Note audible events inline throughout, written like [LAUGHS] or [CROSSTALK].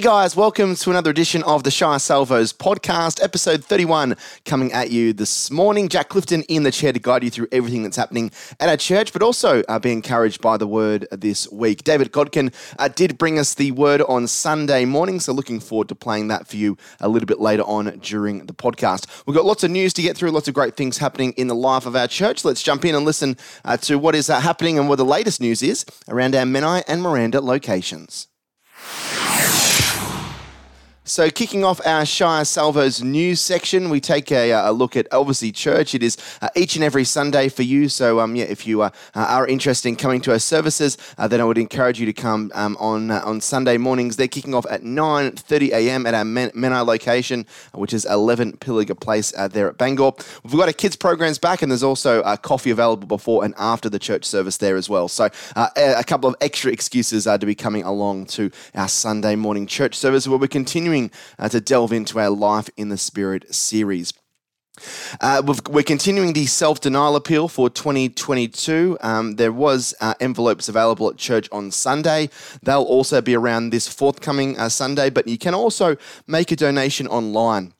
Hey guys, welcome to another edition of the Shire Salvos podcast, episode 31, coming at you this morning. Jack Clifton in the chair to guide you through everything that's happening at our church, but also uh, be encouraged by the word this week. David Godkin uh, did bring us the word on Sunday morning, so looking forward to playing that for you a little bit later on during the podcast. We've got lots of news to get through, lots of great things happening in the life of our church. Let's jump in and listen uh, to what is uh, happening and what the latest news is around our Menai and Miranda locations. So, kicking off our Shire Salvos news section, we take a, uh, a look at obviously church. It is uh, each and every Sunday for you. So, um, yeah, if you uh, are interested in coming to our services, uh, then I would encourage you to come um, on uh, on Sunday mornings. They're kicking off at 9:30 a.m. at our Men- Menai location, which is 11 Pilliga Place uh, there at Bangor. We've got our kids programs back, and there's also coffee available before and after the church service there as well. So, a couple of extra excuses to be coming along to our Sunday morning church service where we're continuing continuing uh, to delve into our Life in the Spirit series. Uh, we are continuing the self denial appeal for 2022. Um, there was uh, envelopes available at church on Sunday. They'll also be around this forthcoming uh, Sunday, but you can also make a donation online.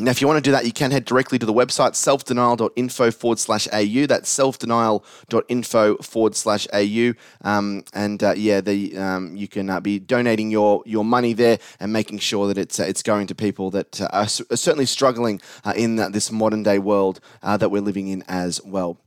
Now, if you want to do that, you can head directly to the website selfdenial.info forward slash au. That's selfdenial.info forward slash au. Um, and uh, yeah, the, um, you can uh, be donating your, your money there and making sure that it's, uh, it's going to people that uh, are, certainly struggling uh, in this modern day world uh, that we're living in as well.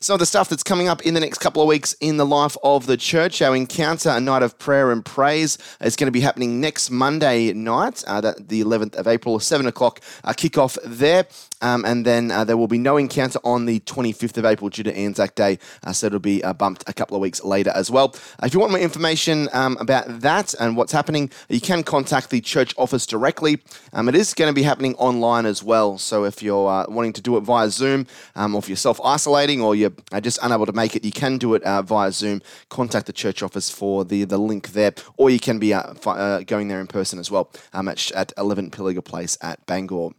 Some of the stuff that's coming up in the next couple of weeks in the life of the church, our encounter, a night of prayer and praise, is going to be happening next Monday night, uh, the 11th of April, 7 o'clock uh, kickoff there. Um, and then uh, there will be no encounter on the 25th of April due to Anzac Day, uh, so it'll be uh, bumped a couple of weeks later as well. Uh, if you want more information um, about that and what's happening, you can contact the church office directly. Um, it is going to be happening online as well, so if you're wanting to do it via Zoom, um, or if you're self isolating or you're you're just unable to make it, you can do it uh, via Zoom. Contact the church office for the, the link there, or you can be uh, uh, going there in person as well um, at, at 11 Pilliga Place at Bangor.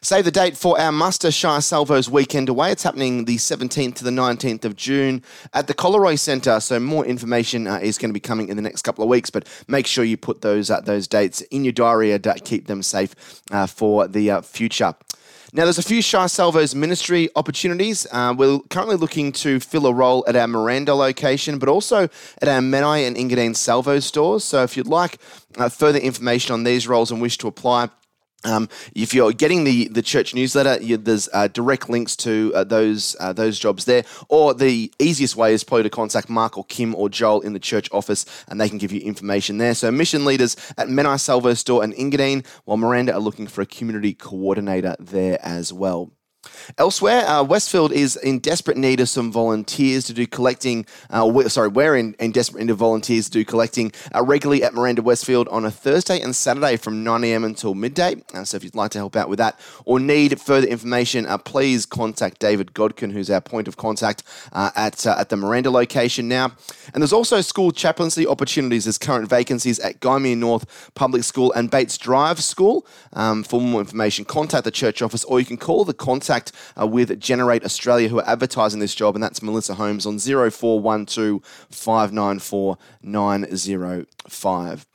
Save the date for our Muster Shire Salvos weekend away. It's happening the 17th to the 19th of June at the Collaroy Centre. So more information uh, is going to be coming in the next couple of weeks, but make sure you put those uh, those dates in your diary and uh, keep them safe for the future. Now, there's a few Shire Salvos ministry opportunities. Uh, we're currently looking to fill a role at our Miranda location, but also at our Menai and Engadine Salvo stores. So if you'd like uh, further information on these roles and wish to apply, um, if you're getting the, the church newsletter, you, there's uh, direct links to uh, those uh, those jobs there. Or the easiest way is probably to contact Mark or Kim or Joel in the church office, and they can give you information there. So mission leaders at Menai Salvo Store and Engadine, while Miranda are looking for a community coordinator there as well. Elsewhere, uh, Westfield is in desperate need of some volunteers to do collecting. Uh, we, sorry, we're in, in, desperate need of volunteers to do collecting uh, regularly at Miranda Westfield on a Thursday and Saturday from 9 a.m. until midday. Uh, so if you'd like to help out with that or need further information, uh, please contact David Godkin, who's our point of contact uh, at, at the Miranda location now. And there's also school chaplaincy opportunities. There's current vacancies at Gymea North Public School and Bates Drive School. Um, for more information, contact the church office or you can call the contact uh, with Generate Australia who are advertising this job, and that's Melissa Holmes on 0412 594 905.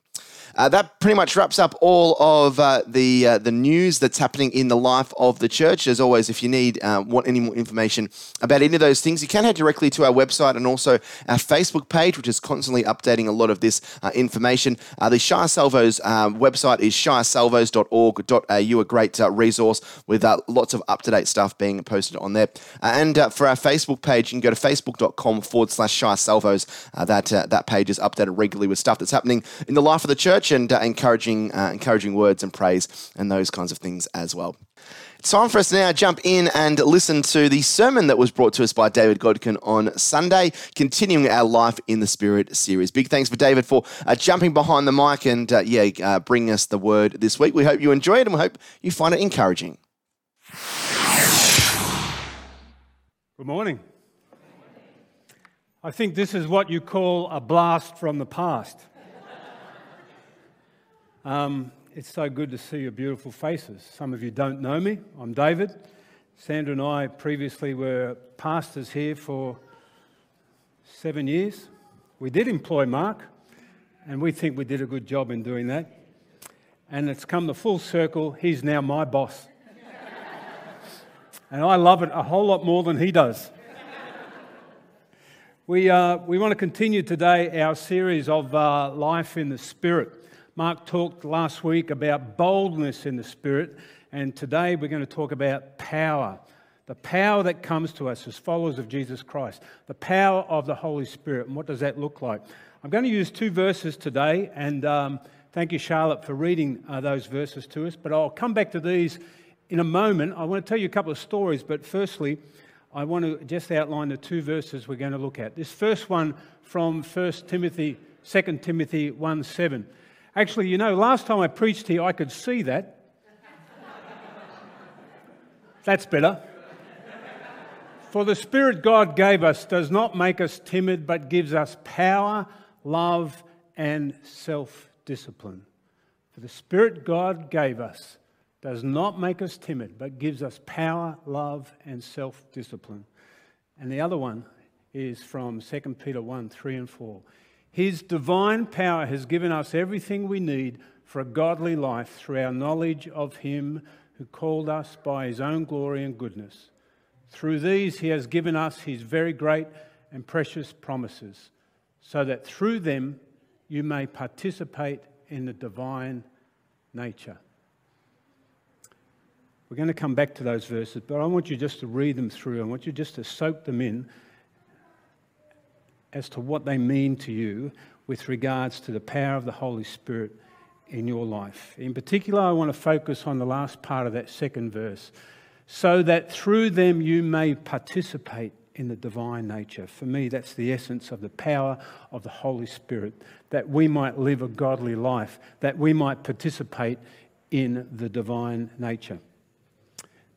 Uh, that pretty much wraps up all of uh, the uh, the news that's happening in the life of the church. As always, if you need uh, want any more information about any of those things, you can head directly to our website and also our Facebook page, which is constantly updating a lot of this uh, information. Uh, the Shire Salvos website is shiresalvos.org.au, a great resource with lots of up to date stuff being posted on there. and for our Facebook page, you can go to facebook.com forward slash Shire Salvos. that that page is updated regularly with stuff that's happening in the life of the church church and uh, encouraging, uh, encouraging words and praise and those kinds of things as well. It's time for us to now jump in and listen to the sermon that was brought to us by David Godkin on Sunday, continuing our Life in the Spirit series. Big thanks for David for uh, jumping behind the mic and, uh, yeah, uh, bringing us the word this week. We hope you enjoy it and we hope you find it encouraging. Good morning. I think this is what you call a blast from the past. Um, it's so good to see your beautiful faces. Some of you don't know me. I'm David. Sandra and I previously were pastors here for seven years. We did employ Mark, and we think we did a good job in doing that. and it's come the full circle. He's now my boss. and I love it a whole lot more than he does. We, uh, we want to continue today our series of uh, life in the Spirit. Mark talked last week about boldness in the Spirit, and today we're going to talk about power. The power that comes to us as followers of Jesus Christ, the power of the Holy Spirit, and what does that look like? I'm going to use two verses today, and um, thank you, Charlotte, for reading uh, those verses to us. But I'll come back to these in a moment. I want to tell you a couple of stories, but firstly, I want to just outline the two verses we're going to look at. This first one from 1 Timothy, 2 Timothy 1 7. Actually, you know, last time I preached here, I could see that. That's better. For the Spirit God gave us does not make us timid, but gives us power, love, and self discipline. For the Spirit God gave us does not make us timid, but gives us power, love, and self discipline. And the other one is from 2 Peter 1 3 and 4. His divine power has given us everything we need for a godly life through our knowledge of Him who called us by His own glory and goodness. Through these, He has given us His very great and precious promises, so that through them you may participate in the divine nature. We're going to come back to those verses, but I want you just to read them through. I want you just to soak them in as to what they mean to you with regards to the power of the Holy Spirit in your life. In particular, I want to focus on the last part of that second verse so that through them you may participate in the divine nature. For me, that's the essence of the power of the Holy Spirit, that we might live a godly life, that we might participate in the divine nature.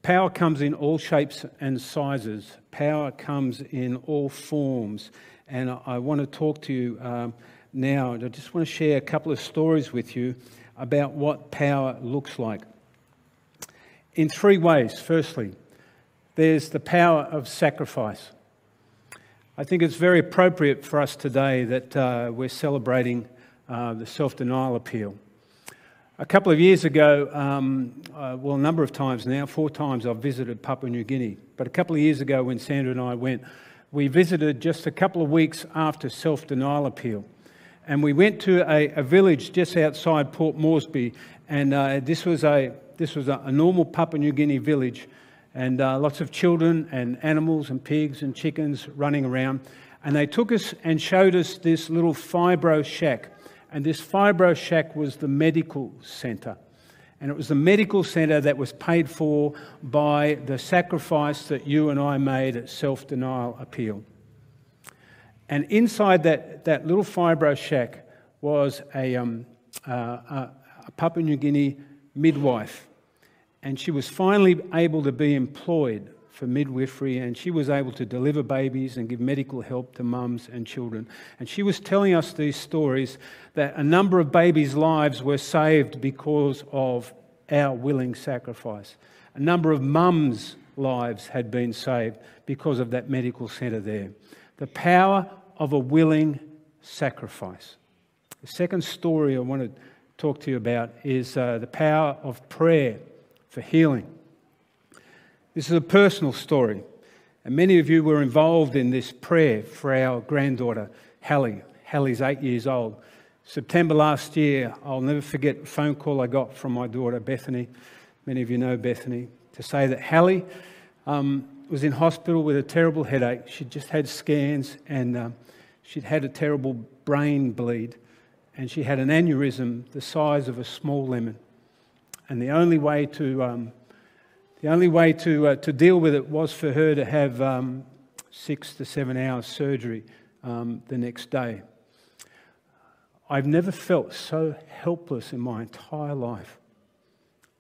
Power comes in all shapes and sizes. Power comes in all forms. And I want to talk to you um, now. I just want to share a couple of stories with you about what power looks like. In three ways. Firstly, there's the power of sacrifice. I think it's very appropriate for us today that uh, we're celebrating uh, the self denial appeal. A couple of years ago, um, uh, well, a number of times now, four times I've visited Papua New Guinea. But a couple of years ago, when Sandra and I went, we visited just a couple of weeks after self denial appeal. And we went to a, a, village just outside Port Moresby. And uh, this was, a, this was a, a, normal Papua New Guinea village. And uh, lots of children and animals and pigs and chickens running around. And they took us and showed us this little fibro shack and this Fibro Shack was the medical centre. And it was the medical centre that was paid for by the sacrifice that you and I made at self denial appeal. And inside that, that little fibro shack was a, um, uh, a, a Papua New Guinea midwife. And she was finally able to be employed for midwifery, and she was able to deliver babies and give medical help to mums and children. And she was telling us these stories that a number of babies' lives were saved because of our willing sacrifice. A number of mums' lives had been saved because of that medical centre there. The power of a willing sacrifice. The second story I want to talk to you about is uh, the power of prayer for healing. This is a personal story, and many of you were involved in this prayer for our granddaughter, Hallie. Hallie's eight years old. September last year, I'll never forget a phone call I got from my daughter, Bethany. Many of you know Bethany, to say that Hallie um, was in hospital with a terrible headache. She'd just had scans and um, she'd had a terrible brain bleed, and she had an aneurysm the size of a small lemon. And the only way to um, the only way to, uh, to deal with it was for her to have um, six to seven hours surgery um, the next day. I've never felt so helpless in my entire life.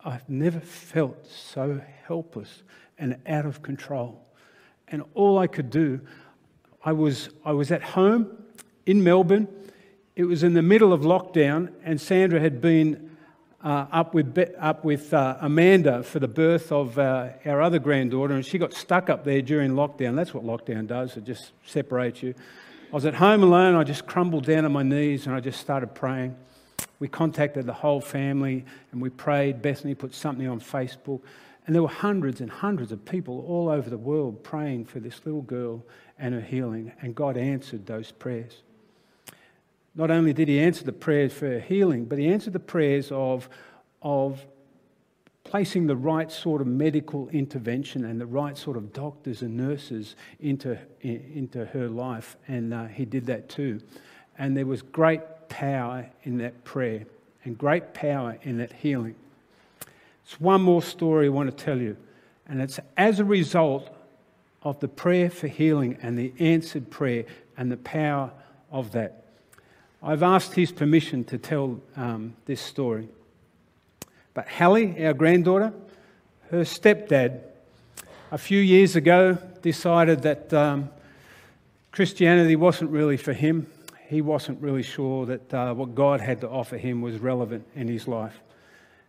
I've never felt so helpless and out of control. And all I could do, I was, I was at home in Melbourne. It was in the middle of lockdown, and Sandra had been uh, up with, up with uh, Amanda for the birth of uh, our other granddaughter, and she got stuck up there during lockdown. That's what lockdown does, it just separates you. I was at home alone, I just crumbled down on my knees and I just started praying. we contacted the whole family and we prayed. Bethany put something on Facebook. And there were hundreds and hundreds of people all over the world praying for this little girl and her healing. And God answered those prayers. Not only did He answer the prayers for healing, but He answered the prayers of, of placing the right sort of medical intervention and the right sort of doctors and nurses into, into her life. And uh, He did that too. And there was great power in that prayer and great power in that healing. It's one more story I want to tell you, and it's as a result of the prayer for healing and the answered prayer and the power of that. I've asked his permission to tell um, this story. But Hallie, our granddaughter, her stepdad, a few years ago decided that um, Christianity wasn't really for him he wasn't really sure that uh, what God had to offer him was relevant in his life.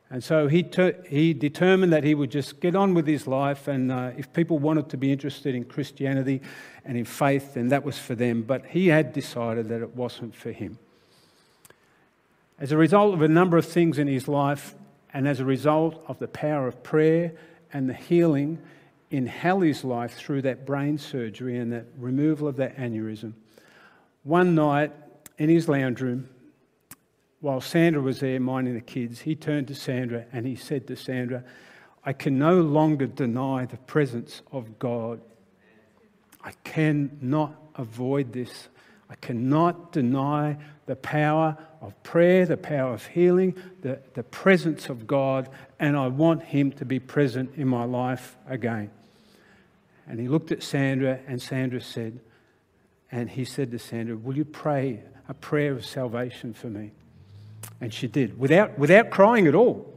And so he, ter- he determined that he would just get on with his life, and uh, if people wanted to be interested in Christianity and in faith, then that was for them. But he had decided that it wasn't for him. As a result of a number of things in his life, and as a result of the power of prayer and the healing in Hallie's life through that brain surgery and that removal of that aneurysm, one night in his lounge room, while Sandra was there minding the kids, he turned to Sandra and he said to Sandra, I can no longer deny the presence of God. I cannot avoid this. I cannot deny the power of prayer, the power of healing, the, the presence of God, and I want Him to be present in my life again. And he looked at Sandra, and Sandra said, and he said to Sandra, Will you pray a prayer of salvation for me? And she did, without, without crying at all.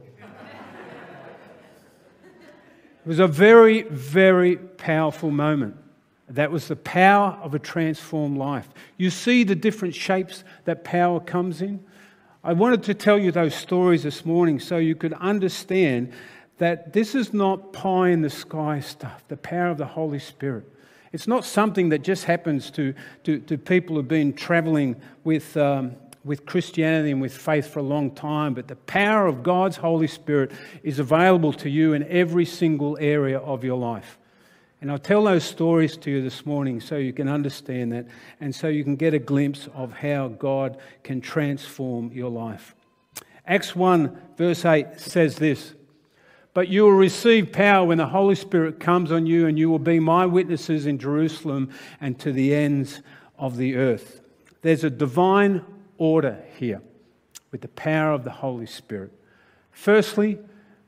It was a very, very powerful moment. That was the power of a transformed life. You see the different shapes that power comes in. I wanted to tell you those stories this morning so you could understand that this is not pie in the sky stuff, the power of the Holy Spirit. It's not something that just happens to, to, to people who've been traveling with, um, with Christianity and with faith for a long time, but the power of God's Holy Spirit is available to you in every single area of your life. And I'll tell those stories to you this morning so you can understand that and so you can get a glimpse of how God can transform your life. Acts 1, verse 8 says this but you will receive power when the Holy Spirit comes on you, and you will be my witnesses in Jerusalem and to the ends of the earth. There's a divine order here with the power of the Holy Spirit. Firstly,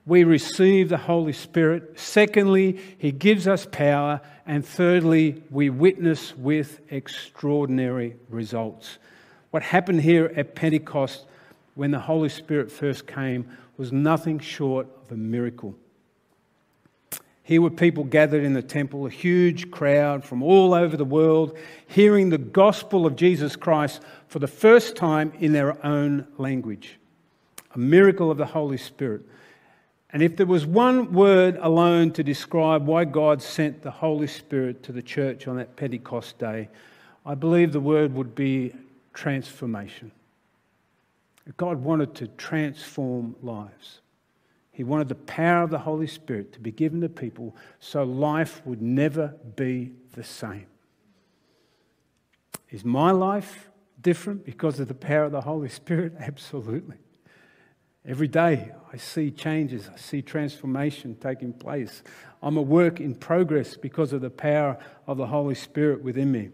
we receive the Holy Spirit. Secondly, He gives us power. And thirdly, we witness with extraordinary results. What happened here at Pentecost when the Holy Spirit first came was nothing short of a miracle. Here were people gathered in the temple, a huge crowd from all over the world, hearing the gospel of Jesus Christ for the first time in their own language. A miracle of the Holy Spirit. And if there was one word alone to describe why God sent the Holy Spirit to the church on that Pentecost day, I believe the word would be transformation. God wanted to transform lives. He wanted the power of the Holy Spirit to be given to people so life would never be the same. Is my life different because of the power of the Holy Spirit? [LAUGHS] Absolutely. Every day I see changes, I see transformation taking place. I'm a work in progress because of the power of the Holy Spirit within me.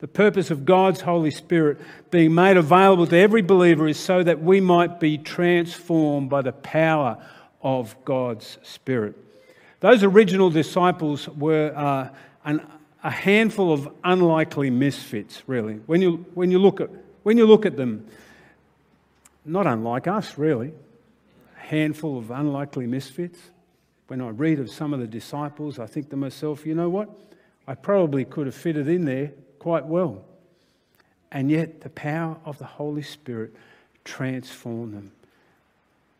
The purpose of God's Holy Spirit being made available to every believer is so that we might be transformed by the power of God's Spirit. Those original disciples were uh, an, a handful of unlikely misfits, really. When you, when, you look at, when you look at them, not unlike us, really. A handful of unlikely misfits. When I read of some of the disciples, I think to myself, you know what? I probably could have fitted in there quite well. And yet, the power of the Holy Spirit transformed them,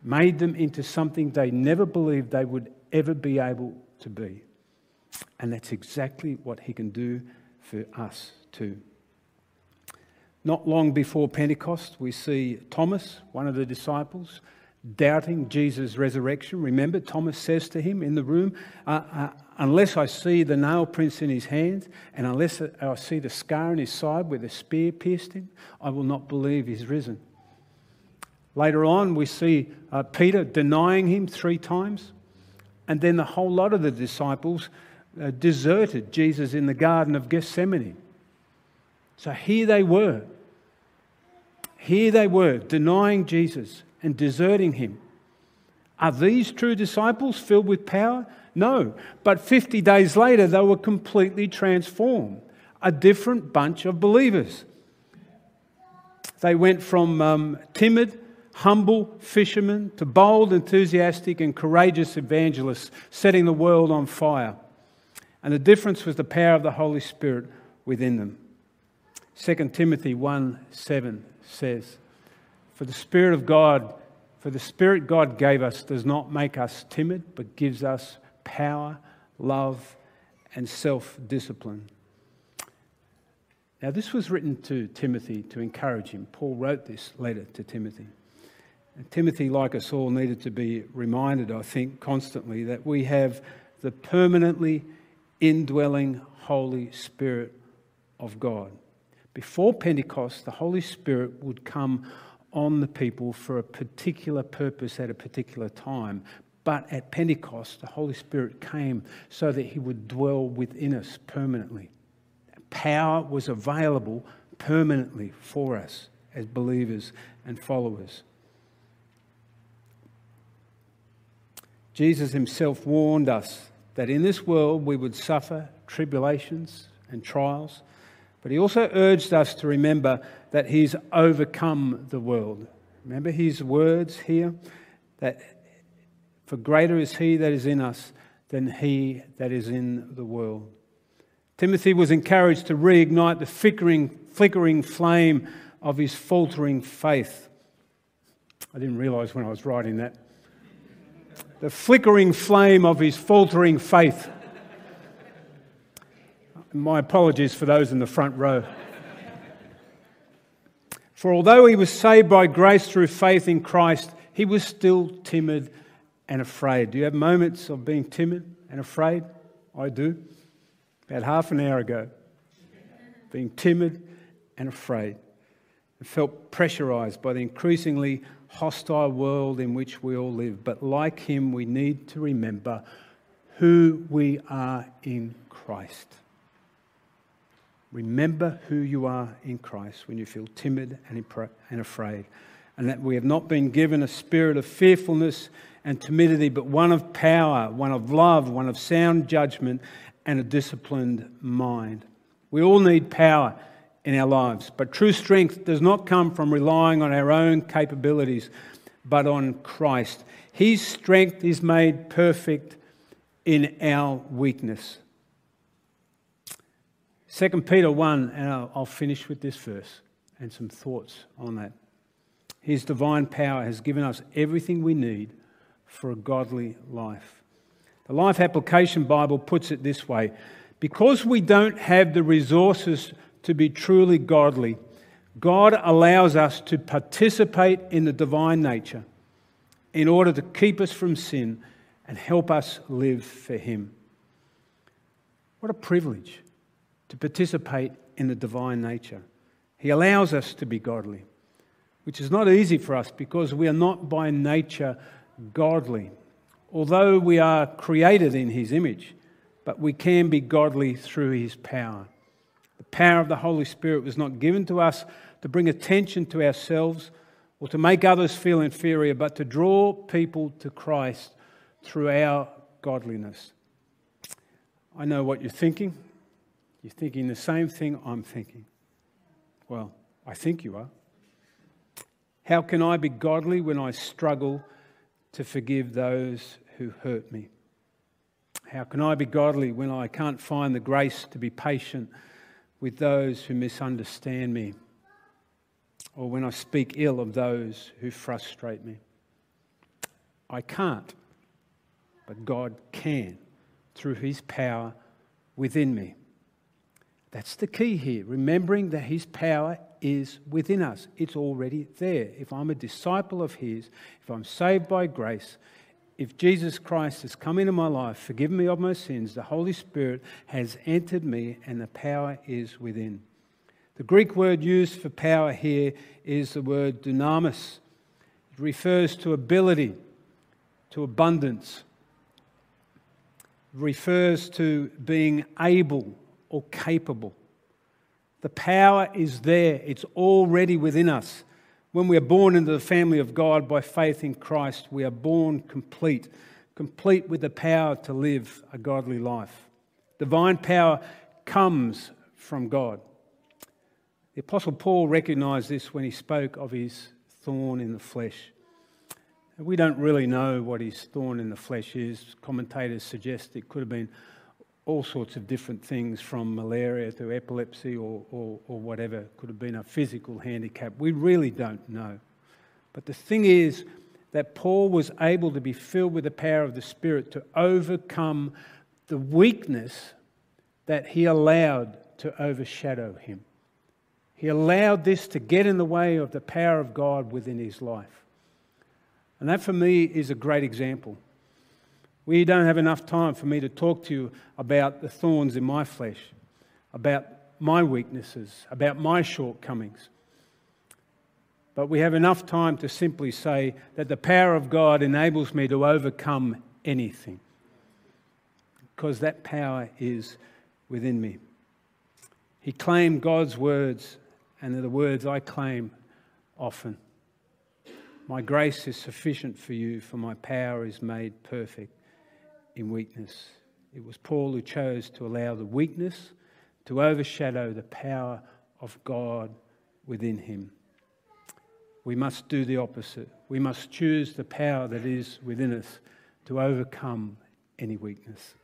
made them into something they never believed they would ever be able to be. And that's exactly what He can do for us too. Not long before Pentecost, we see Thomas, one of the disciples, doubting Jesus' resurrection. Remember, Thomas says to him in the room, uh, uh, Unless I see the nail prints in his hands, and unless I see the scar in his side where the spear pierced him, I will not believe he's risen. Later on, we see uh, Peter denying him three times, and then the whole lot of the disciples uh, deserted Jesus in the Garden of Gethsemane. So here they were. Here they were, denying Jesus and deserting him. Are these true disciples filled with power? No. But 50 days later, they were completely transformed. A different bunch of believers. They went from um, timid, humble fishermen to bold, enthusiastic, and courageous evangelists, setting the world on fire. And the difference was the power of the Holy Spirit within them. 2 Timothy 1 7 says, For the Spirit of God, for the Spirit God gave us does not make us timid, but gives us power, love, and self discipline. Now, this was written to Timothy to encourage him. Paul wrote this letter to Timothy. And Timothy, like us all, needed to be reminded, I think, constantly that we have the permanently indwelling Holy Spirit of God. Before Pentecost, the Holy Spirit would come on the people for a particular purpose at a particular time. But at Pentecost, the Holy Spirit came so that He would dwell within us permanently. Power was available permanently for us as believers and followers. Jesus Himself warned us that in this world we would suffer tribulations and trials. But he also urged us to remember that he's overcome the world. Remember his words here? That for greater is he that is in us than he that is in the world. Timothy was encouraged to reignite the flickering, flickering flame of his faltering faith. I didn't realize when I was writing that. The flickering flame of his faltering faith. My apologies for those in the front row. For although he was saved by grace through faith in Christ, he was still timid and afraid. Do you have moments of being timid and afraid? I do. About half an hour ago, being timid and afraid. I felt pressurized by the increasingly hostile world in which we all live. But like him, we need to remember who we are in Christ. Remember who you are in Christ when you feel timid and afraid, and that we have not been given a spirit of fearfulness and timidity, but one of power, one of love, one of sound judgment, and a disciplined mind. We all need power in our lives, but true strength does not come from relying on our own capabilities, but on Christ. His strength is made perfect in our weakness. 2 Peter 1, and I'll, I'll finish with this verse and some thoughts on that. His divine power has given us everything we need for a godly life. The Life Application Bible puts it this way Because we don't have the resources to be truly godly, God allows us to participate in the divine nature in order to keep us from sin and help us live for Him. What a privilege to participate in the divine nature. He allows us to be godly, which is not easy for us because we are not by nature godly. Although we are created in His image, but we can be godly through His power. Power of the Holy Spirit was not given to us to bring attention to ourselves or to make others feel inferior, but to draw people to Christ through our godliness. I know what you're thinking. You're thinking the same thing I'm thinking. Well, I think you are. How can I be godly when I struggle to forgive those who hurt me? How can I be godly when I can't find the grace to be patient with those who misunderstand me? Or when I speak ill of those who frustrate me? I can't, but God can through His power within me. That's the key here, remembering that His power is within us. It's already there. If I'm a disciple of His, if I'm saved by grace, if Jesus Christ has come into my life, forgiven me of my sins, the Holy Spirit has entered me and the power is within. The Greek word used for power here is the word dunamis. It refers to ability, to abundance, it refers to being able or capable. The power is there, it's already within us. When we are born into the family of God by faith in Christ, we are born complete, complete with the power to live a godly life. Divine power comes from God. The Apostle Paul recognized this when he spoke of his thorn in the flesh. We don't really know what his thorn in the flesh is. Commentators suggest it could have been all sorts of different things from malaria to epilepsy or, or, or whatever. Could have been a physical handicap. We really don't know. But the thing is that Paul was able to be filled with the power of the Spirit to overcome the weakness that he allowed to overshadow him. He allowed this to get in the way of the power of God within his life. And that for me is a great example. We don't have enough time for me to talk to you about the thorns in my flesh, about my weaknesses, about my shortcomings. But we have enough time to simply say that the power of God enables me to overcome anything. Because that power is within me. He claimed God's words, and they're the words I claim often. My grace is sufficient for you, for my power is made perfect in weakness. It was Paul who chose to allow the weakness to overshadow the power of God within him. We must do the opposite. We must choose the power that is within us to overcome any weakness.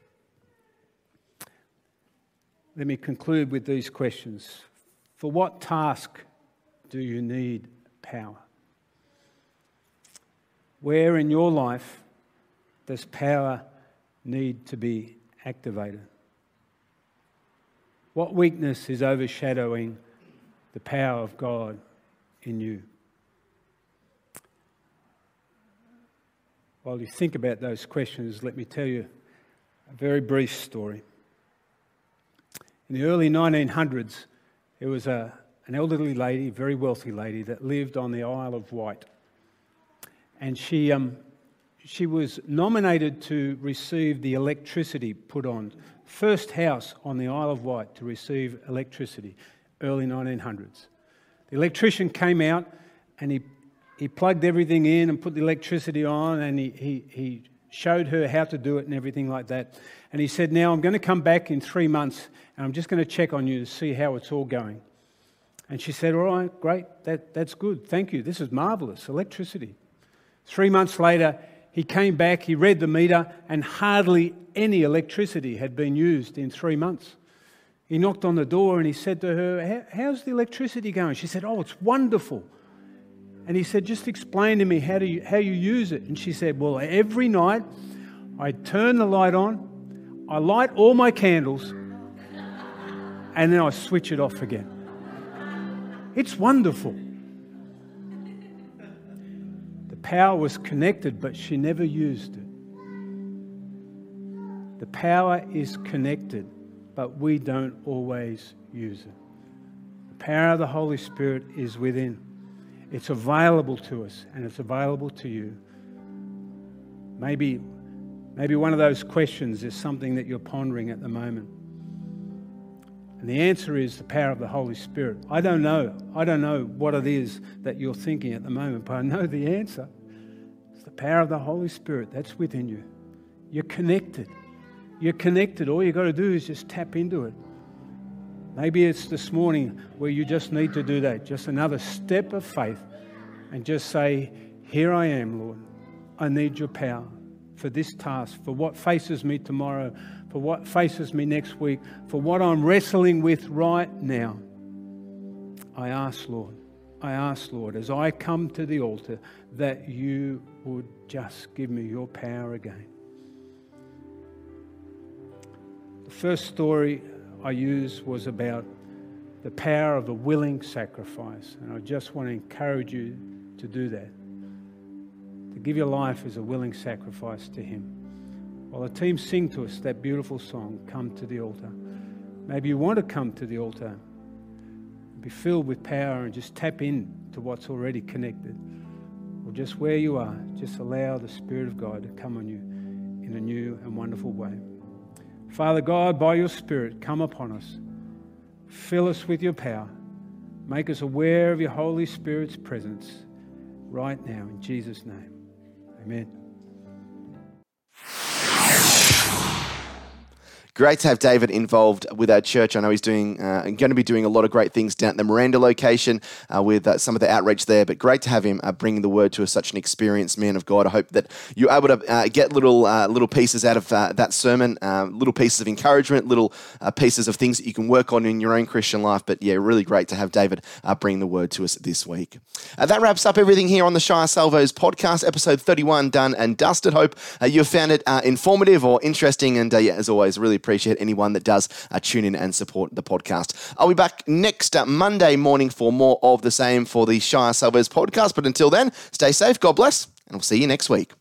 Let me conclude with these questions. For what task do you need power? Where in your life does power need to be activated? What weakness is overshadowing the power of God in you? While you think about those questions, let me tell you a very brief story. In the early 1900s, there was a, an elderly lady, very wealthy lady, that lived on the Isle of Wight. And she, um, she was nominated to receive the electricity put on. First house on the Isle of Wight to receive electricity, early 1900s. The electrician came out and he, he plugged everything in and put the electricity on and he, he, he showed her how to do it and everything like that. And he said, Now I'm going to come back in three months and I'm just going to check on you to see how it's all going. And she said, All right, great, that, that's good. Thank you. This is marvelous. Electricity. Three months later, he came back, he read the meter, and hardly any electricity had been used in three months. He knocked on the door and he said to her, How's the electricity going? She said, Oh, it's wonderful. And he said, Just explain to me how, do you, how you use it. And she said, Well, every night I turn the light on, I light all my candles, and then I switch it off again. It's wonderful power was connected, but she never used it. The power is connected, but we don't always use it. The power of the Holy Spirit is within. It's available to us and it's available to you. Maybe, maybe one of those questions is something that you're pondering at the moment. And the answer is the power of the Holy Spirit. I don't know. I don't know what it is that you're thinking at the moment, but I know the answer. It's the power of the Holy Spirit that's within you. You're connected. You're connected. All you've got to do is just tap into it. Maybe it's this morning where you just need to do that. Just another step of faith and just say, Here I am, Lord. I need your power for this task, for what faces me tomorrow, for what faces me next week, for what I'm wrestling with right now. I ask, Lord, I ask, Lord, as I come to the altar, that you would just give me your power again. The first story I used was about the power of a willing sacrifice. And I just want to encourage you to do that. To give your life as a willing sacrifice to Him. While the team sing to us that beautiful song, Come to the Altar. Maybe you want to come to the altar, be filled with power, and just tap in to what's already connected. Or just where you are, just allow the Spirit of God to come on you in a new and wonderful way. Father God, by your Spirit, come upon us. Fill us with your power. Make us aware of your Holy Spirit's presence right now in Jesus' name. Amen. Great to have David involved with our church. I know he's doing uh, going to be doing a lot of great things down at the Miranda location uh, with uh, some of the outreach there. But great to have him uh, bringing the word to us, such an experienced man of God. I hope that you're able to uh, get little uh, little pieces out of that sermon, little pieces of encouragement, little pieces of things that you can work on in your own Christian life. But yeah, really great to have David bring the word to us this week. that wraps up everything here on the Shire Salvos podcast, episode 31, done and dusted. Hope you found it informative or interesting. And yeah, as always, really appreciate anyone that does uh, tune in and support the podcast. I'll be back next uh, Monday morning for more of the same for the Shire Salvos podcast. But until then, stay safe, God bless, and we'll see you next week.